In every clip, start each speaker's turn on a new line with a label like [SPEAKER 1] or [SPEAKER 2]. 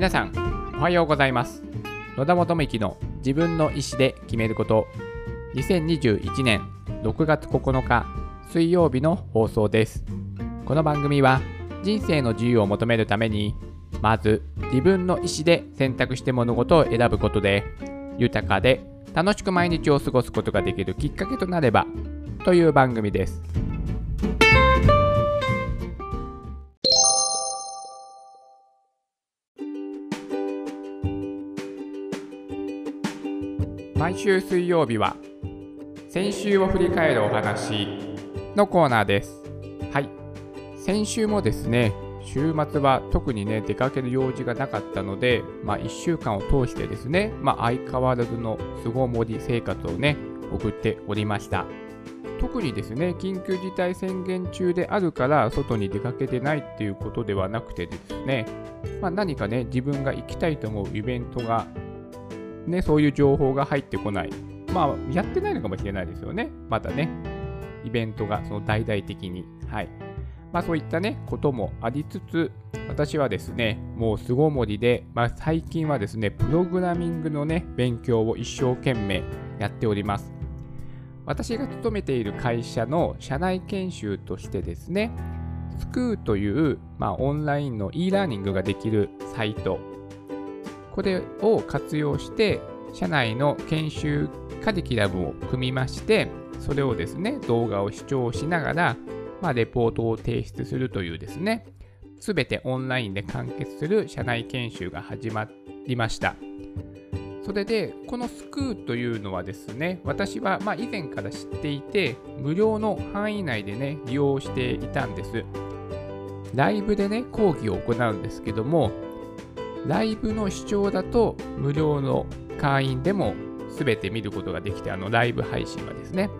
[SPEAKER 1] 皆さんおはようございます。野田元幹の自分の意思で決めること。2021年6月9日水曜日の放送です。この番組は人生の自由を求めるためにまず自分の意思で選択して物事を選ぶことで豊かで楽しく毎日を過ごすことができるきっかけとなればという番組です。毎週水曜日は先週を振り返るお話のコーナーです。はい。先週もですね週末は特にね出かける用事がなかったので、まあ、1週間を通してですね、まあ、相変わらずの巣ごもり生活をね送っておりました。特にですね緊急事態宣言中であるから外に出かけてないっていうことではなくてですね、まあ、何かね自分が行きたいと思うイベントがね、そういう情報が入ってこない。まあ、やってないのかもしれないですよね。またね、イベントがその大々的に。はい。まあ、そういったね、こともありつつ、私はですね、もう巣ごもりで、まあ、最近はですね、プログラミングのね、勉強を一生懸命やっております。私が勤めている会社の社内研修としてですね、スクーという、まあ、オンラインの e ラーニングができるサイトこれを活用して社内の研修カリキュラムを組みましてそれをですね動画を視聴しながら、まあ、レポートを提出するというですねすべてオンラインで完結する社内研修が始まりました。それでこのスクーというのはですね私はま以前から知っていて無料の範囲内でね利用していたんです。ライブでね講義を行うんですけどもライブの視聴だと無料の会員でも全て見ることができて、あのライブ配信はですね。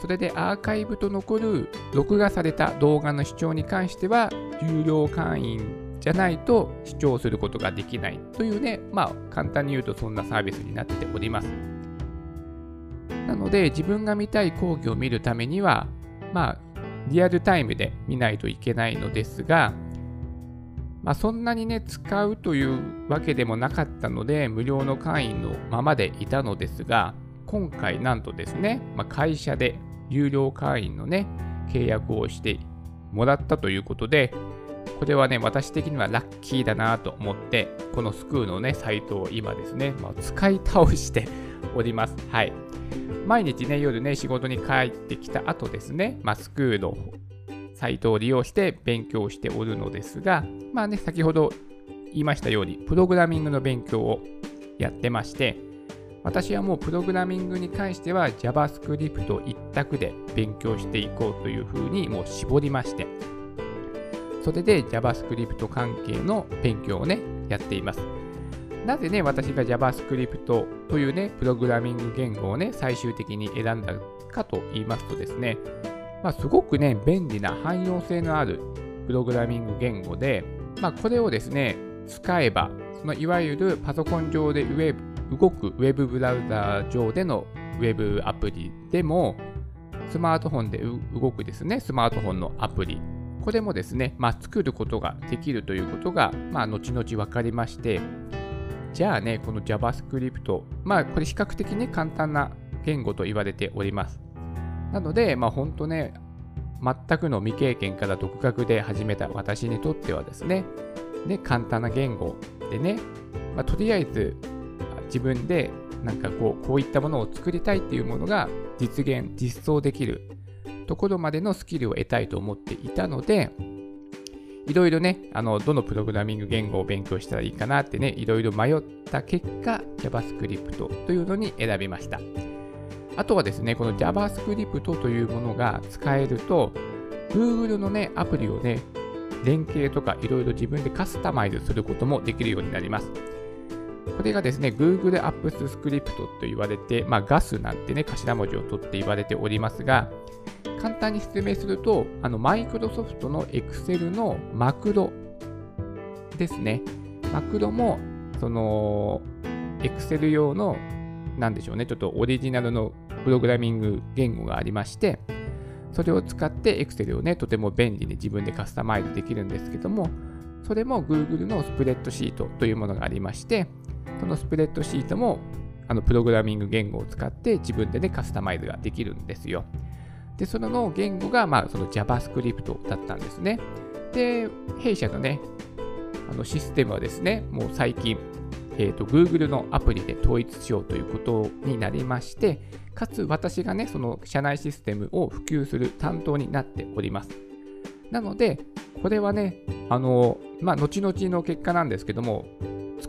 [SPEAKER 1] それでアーカイブと残る録画された動画の視聴に関しては、有料会員じゃないと視聴することができないというね、まあ簡単に言うとそんなサービスになっております。なので自分が見たい講義を見るためには、まあリアルタイムで見ないといけないのですが、まあ、そんなにね、使うというわけでもなかったので、無料の会員のままでいたのですが、今回なんとですね、まあ、会社で有料会員のね、契約をしてもらったということで、これはね、私的にはラッキーだなと思って、このスクーのね、サイトを今ですね、まあ、使い倒して おります。はい。毎日ね、夜ね、仕事に帰ってきた後ですね、まあ、スクーのサイトを利用して勉強しておるのですが、まあね、先ほど言いましたように、プログラミングの勉強をやってまして、私はもうプログラミングに関しては JavaScript 一択で勉強していこうというふうにもう絞りまして、それで JavaScript 関係の勉強をね、やっています。なぜね、私が JavaScript というね、プログラミング言語をね、最終的に選んだかと言いますとですね、まあ、すごくね、便利な汎用性のあるプログラミング言語で、まあ、これをですね、使えば、そのいわゆるパソコン上でウェブ動くウェブブラウザ上でのウェブアプリでも、スマートフォンで動くですね、スマートフォンのアプリ、これもですね、まあ、作ることができるということが、まあ、後々分かりまして、じゃあね、この JavaScript、まあ、これ比較的ね、簡単な言語と言われております。なので、まあ本当ね、全くの未経験から独学で始めた私にとってはですね、ね簡単な言語でね、まあ、とりあえず自分でなんかこうこういったものを作りたいっていうものが実現、実装できるところまでのスキルを得たいと思っていたので、いろいろね、あのどのプログラミング言語を勉強したらいいかなってね、いろいろ迷った結果、JavaScript というのに選びました。あとはですね、この JavaScript というものが使えると、Google のね、アプリをね、連携とかいろいろ自分でカスタマイズすることもできるようになります。これがですね、Google Apps Script と言われて、まあ、GAS なんてね、頭文字を取って言われておりますが、簡単に説明すると、あの、マイクロソフトの Excel のマクロですね。マクロも、その、Excel 用の、なんでしょうね、ちょっとオリジナルのプログラミング言語がありまして、それを使って Excel をね、とても便利に自分でカスタマイズできるんですけども、それも Google のスプレッドシートというものがありまして、そのスプレッドシートもあのプログラミング言語を使って自分でね、カスタマイズができるんですよ。で、その言語が、まあ、その JavaScript だったんですね。で、弊社のね、あのシステムはですね、もう最近、えーと、Google のアプリで統一しようということになりまして、かつ私がね、その社内システムを普及する担当になっております。なので、これはね、あの、まあ、後々の結果なんですけども、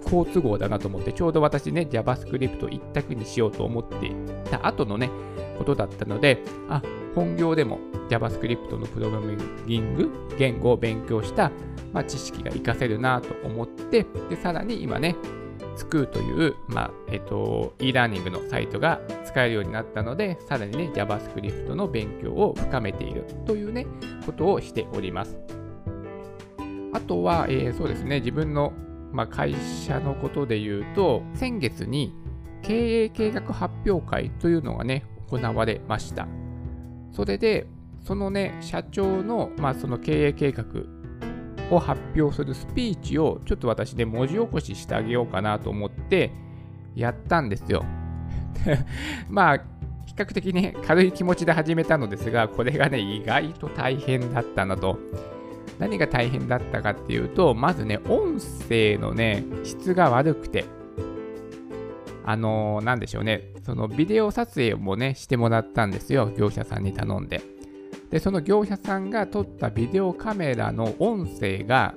[SPEAKER 1] 好都合だなと思って、ちょうど私ね、JavaScript 一択にしようと思っていた後のね、ことだったので、あ、本業でも JavaScript のプログラミング言語を勉強した、まあ、知識が活かせるなと思って、で、さらに今ね、スクーという、まあ、えっと、e ラーニングのサイトが使えるようになったので、さらにね、JavaScript の勉強を深めているというね、ことをしております。あとは、えー、そうですね、自分の、まあ、会社のことで言うと、先月に経営計画発表会というのがね、行われました。それで、そのね、社長の、まあ、その経営計画を発表するスピーチをちょっと私で文字起こししてあげようかなと思ってやったんですよ。まあ、比較的ね、軽い気持ちで始めたのですが、これがね、意外と大変だったなと。何が大変だったかっていうと、まずね、音声のね、質が悪くて、あのー、なんでしょうね、そのビデオ撮影もね、してもらったんですよ、業者さんに頼んで。で、その業者さんが撮ったビデオカメラの音声が、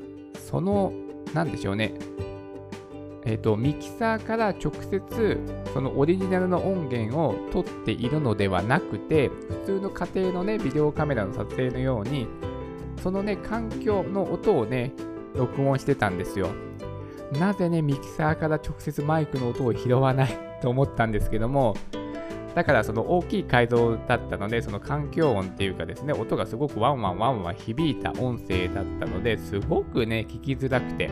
[SPEAKER 1] その、なんでしょうね、えっ、ー、と、ミキサーから直接、そのオリジナルの音源を撮っているのではなくて、普通の家庭のね、ビデオカメラの撮影のように、そのね、環境の音をね、録音してたんですよ。なぜね、ミキサーから直接マイクの音を拾わないと思ったんですけども、だからその大きい会場だったので、その環境音っていうかですね、音がすごくワンワンワンワン響いた音声だったので、すごくね、聞きづらくて。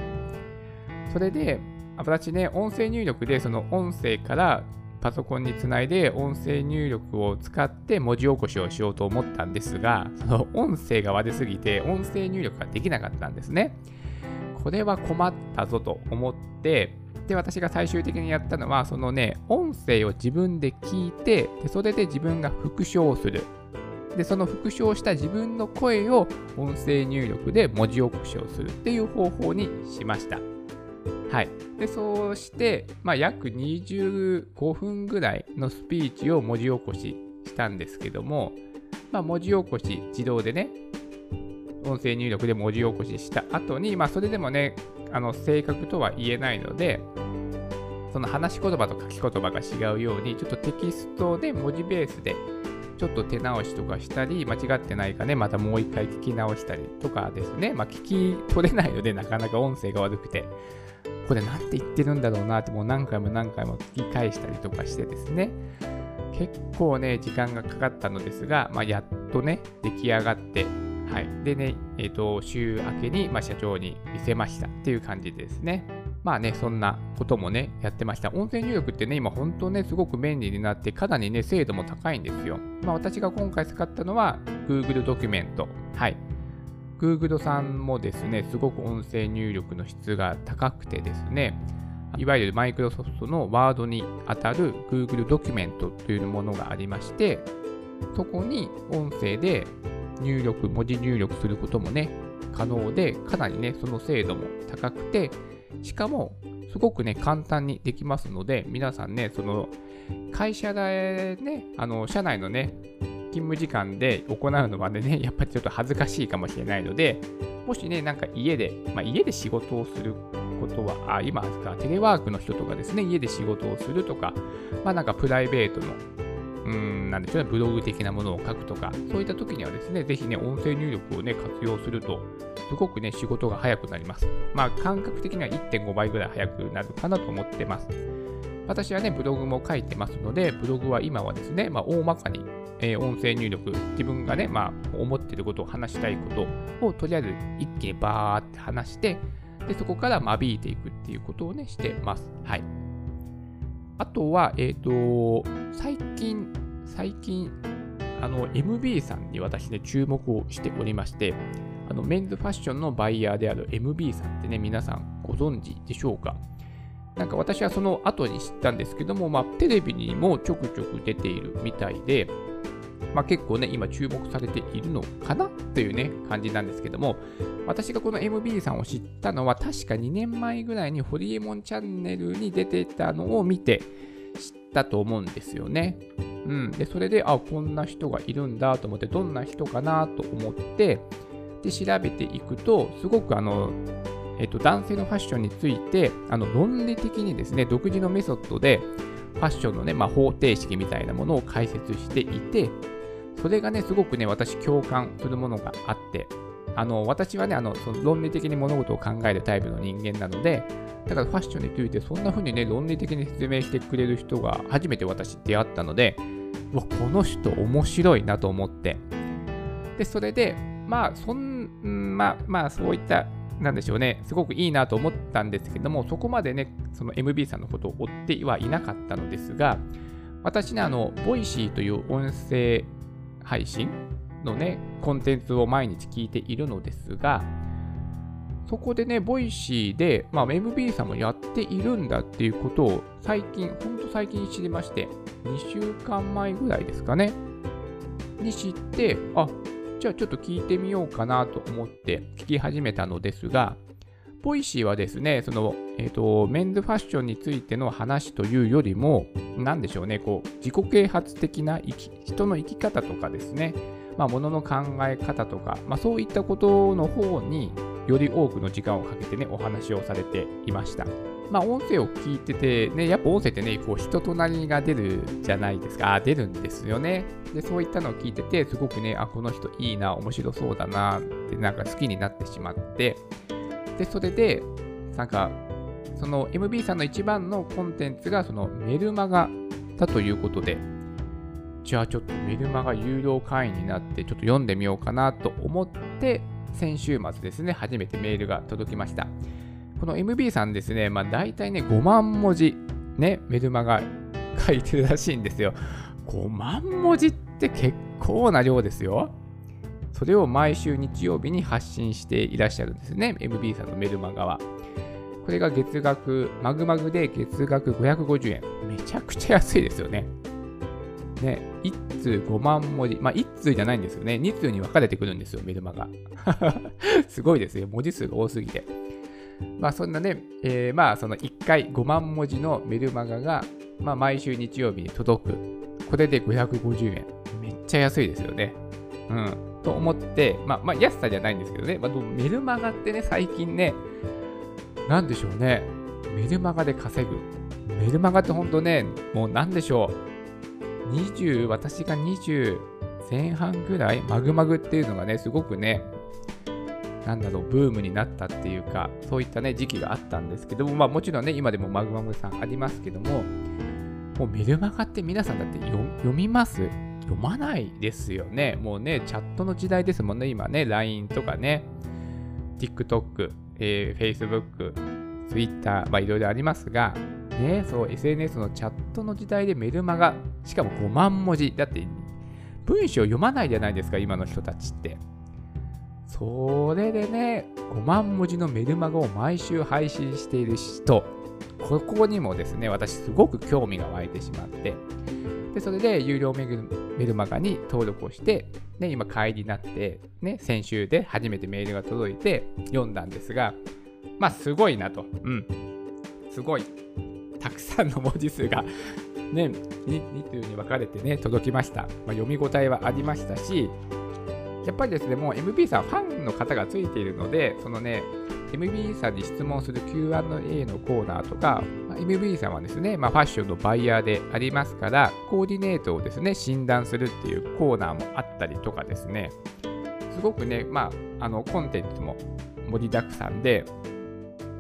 [SPEAKER 1] それで、私ね、音声入力でその音声からパソコンにつないで音声入力を使って文字起こしをしようと思ったんですが、その音声が悪すぎて音声入力ができなかったんですね。これは困ったぞと思って、で、私が最終的にやったのは、そのね、音声を自分で聞いて、でそれで自分が復唱する。で、その復唱した自分の声を音声入力で文字起こしをするっていう方法にしました。はい。で、そうして、まあ、約25分ぐらいのスピーチを文字起こししたんですけども、まあ、文字起こし自動でね、音声入力で文字起こしした後に、まあ、それでもね、あの正確とは言えないので、その話し言葉と書き言葉が違うように、ちょっとテキストで文字ベースでちょっと手直しとかしたり、間違ってないかね、またもう一回聞き直したりとかですね、まあ、聞き取れないので、なかなか音声が悪くて、これなんて言ってるんだろうなって、もう何回も何回も聞き返したりとかしてですね、結構ね、時間がかかったのですが、まあ、やっとね、出来上がって、はい。でね、えっ、ー、と、週明けに、まあ、社長に見せましたっていう感じですね。まあね、そんなこともね、やってました。音声入力ってね、今本当ね、すごく便利になって、かなりね、精度も高いんですよ。まあ私が今回使ったのは、Google ドキュメント。はい。Google さんもですね、すごく音声入力の質が高くてですね、いわゆる Microsoft の Word にあたる Google ドキュメントというものがありまして、そこに音声で入力、文字入力することもね、可能で、かなりね、その精度も高くて、しかも、すごくね、簡単にできますので、皆さんね、その、会社でね、あの、社内のね、勤務時間で行うのはね、やっぱりちょっと恥ずかしいかもしれないので、もしね、なんか家で、まあ、家で仕事をすることは、あ今か、テレワークの人とかですね、家で仕事をするとか、まあなんかプライベートのうん、なんでしょうね、ブログ的なものを書くとか、そういった時にはですね、ぜひね、音声入力をね、活用すると、すごくね、仕事が早くなります。まあ、感覚的には1.5倍ぐらい早くなるかなと思ってます。私はね、ブログも書いてますので、ブログは今はですね、まあ、大まかに、えー、音声入力、自分がね、まあ、思っていることを話したいことを、とりあえず一気にバーって話して、で、そこから間引いていくっていうことをね、してます。はい。あとは、えっ、ー、と、最近、最近、あの、MB さんに私ね、注目をしておりまして、あのメンズファッションのバイヤーである MB さんってね、皆さんご存知でしょうか？なんか私はその後に知ったんですけども、まあ、テレビにもちょくちょく出ているみたいで、まあ、結構ね、今注目されているのかなというね、感じなんですけども、私がこの MB さんを知ったのは、確か2年前ぐらいにホリエモンチャンネルに出てたのを見て知ったと思うんですよね。うん。で、それで、あ、こんな人がいるんだと思って、どんな人かなと思って、で、調べていくと、すごくあの、えっと、男性のファッションについて、あの論理的にですね、独自のメソッドで、ファッションのね、まあ、方程式みたいなものを解説していて、それがね、すごくね、私共感するものがあって、あの私はね、あのその論理的に物事を考えるタイプの人間なので、だからファッションについてそんな風にね、論理的に説明してくれる人が初めて私出会ったので、わ、この人面白いなと思って。で、それで、まあ、そん、まあ、まあ、そういったなんでしょうね、すごくいいなと思ったんですけども、そこまでね、その MB さんのことを追ってはいなかったのですが、私ね、あの、 Voicy という音声配信のね、コンテンツを毎日聞いているのですが、そこでね、 Voicy で、まあ、MB さんもやっているんだっていうことを最近、ほんと最近知りまして、2週間前ぐらいですかね、に知って、あ、じゃあちょっと聞いてみようかなと思って聞き始めたのですが、 Voicy はですね、その、えっ、ー、と、メンズファッションについての話というよりも、なんでしょうね、こう、自己啓発的な人の生き方とかですね、まあ、ものの考え方とか、まあ、そういったことの方により多くの時間をかけてね、お話をされていました。まあ、音声を聞いてて、ね、やっぱ音声ってね、こう人となりが出るじゃないですか。あ、出るんですよね。で、そういったのを聞いてて、すごくね、あ、この人いいな、面白そうだな、ってなんか好きになってしまって、で、それで、なんか、その MB さんの一番のコンテンツが、そのメルマガだということで、じゃあちょっとメルマガ有料会員になって、ちょっと読んでみようかなと思って、先週末ですね、初めてメールが届きました。この MB さんですね、まあ大体ね、5万文字、ね、メルマガ書いてるらしいんですよ。5万文字って結構な量ですよ。それを毎週日曜日に発信していらっしゃるんですね、MB さんのメルマガは。これが月額、マグマグで月額550円。めちゃくちゃ安いですよね。ね、1通5万文字。まあ、1通じゃないんですよね。2通に分かれてくるんですよ、メルマガ。すごいですよ。文字数が多すぎて。まあそんなね、えー、まあその1回5万文字のメルマガが、まあ毎週日曜日に届く。これで550円。めっちゃ安いですよね。うん。と思って、まあまあ安さじゃないんですけどね、まあ、メルマガってね、最近ね、なんでしょうね。メルマガで稼ぐ。メルマガってほんとね、もうなんでしょう。20、私が20前半ぐらい、マグマグっていうのがね、すごくね、なんだろう、ブームになったっていうか、そういったね、時期があったんですけども、まあもちろんね、今でもマグマグさんありますけども、もうメルマガって皆さんだって読みます？読まないですよね。もうね、チャットの時代ですもんね、今ね、LINE とかね、TikTok、えー、Facebook、Twitter、まあいろいろありますが、ね、そう、SNS のチャットの時代でメルマガ、しかも5万文字。だって、文章読まないじゃないですか、今の人たちって。それでね、5万文字のメルマガを毎週配信している人、ここにもですね、私すごく興味が湧いてしまって、でそれで有料メルマガに登録をして、ね、今会員になって、ね、先週で初めてメールが届いて読んだんですが、まあすごいなと。うん。すごい。たくさんの文字数がね、2, 2通に分かれてね、届きました。まあ、読み応えはありましたし、やっぱりですね、もう MB さんファンの方がついているので、そのね、MB さんに質問する Q&A のコーナーとか、MB さんはですね、まあ、ファッションのバイヤーでありますから、コーディネートをですね、診断するっていうコーナーもあったりとかですね、すごくね、まあ、あの、コンテンツも盛りだくさんで、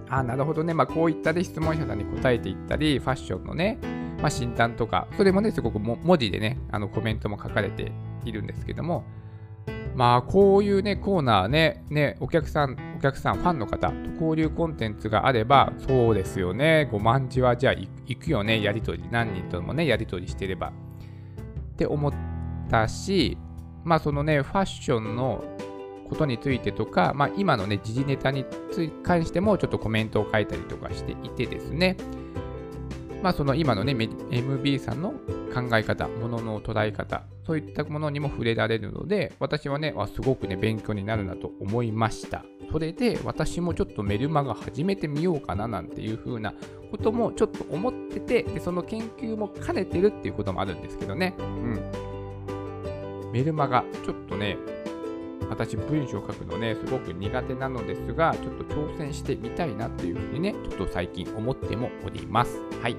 [SPEAKER 1] あなるほどね、まあ、こういったで質問者さんに答えていったり、ファッションのね、まあ、診断とか、それもね、すごく文字でね、あのコメントも書かれているんですけども、まあ、こういうね、コーナーね、ね、お客さん、お客さん、ファンの方と交流コンテンツがあれば、そうですよね、5万字はじゃあ行くよね、やりとり、何人ともね、やりとりしてれば。って思ったし、まあ、そのね、ファッションのことについてとか、まあ、今のね、時事ネタに関してもちょっとコメントを書いたりとかしていてですね、まあ、その今のね、MB さんの考え方、ものの捉え方、そういったものにも触れられるので、私はね、すごくね、勉強になるなと思いました。それで、私もちょっとメルマガ始めてみようかななんていう風なこともちょっと思ってて、でその研究も兼ねてるっていうこともあるんですけどね。うん。メルマガ、ちょっとね、私文章を書くのね、すごく苦手なのですが、ちょっと挑戦してみたいなっていうふうにね、ちょっと最近思ってもおります。はい。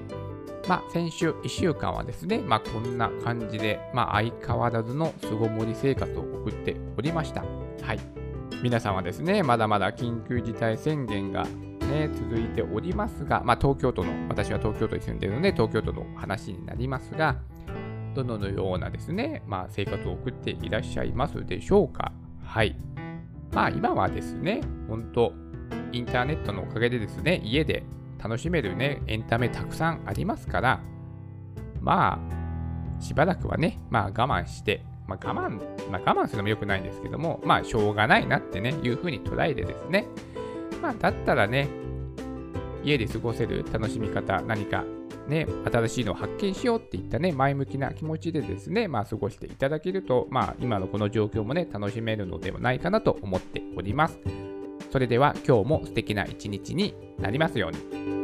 [SPEAKER 1] まあ、先週1週間はですね、まあ、こんな感じで、まあ、相変わらずの巣ごもり生活を送っておりました。はい。皆さんはですね、まだまだ緊急事態宣言がね、続いておりますが、まあ、東京都の、私は東京都に住んでいるので、東京都の話になりますが、どのようなですね、まあ、生活を送っていらっしゃいますでしょうか。はい。まあ今はですね、本当インターネットのおかげでですね、家で楽しめるね、エンタメたくさんありますから、まあ、しばらくはね、まあ我慢して、まあ我慢、まあ我慢するのも良くないんですけども、まあしょうがないなってね、いうふうに捉えてですね、まあだったらね、家で過ごせる楽しみ方、何かね、新しいのを発見しようっていったね、前向きな気持ちでですね、まあ過ごしていただけると、まあ今のこの状況もね、楽しめるのではないかなと思っております。それでは今日も素敵な一日になりますように。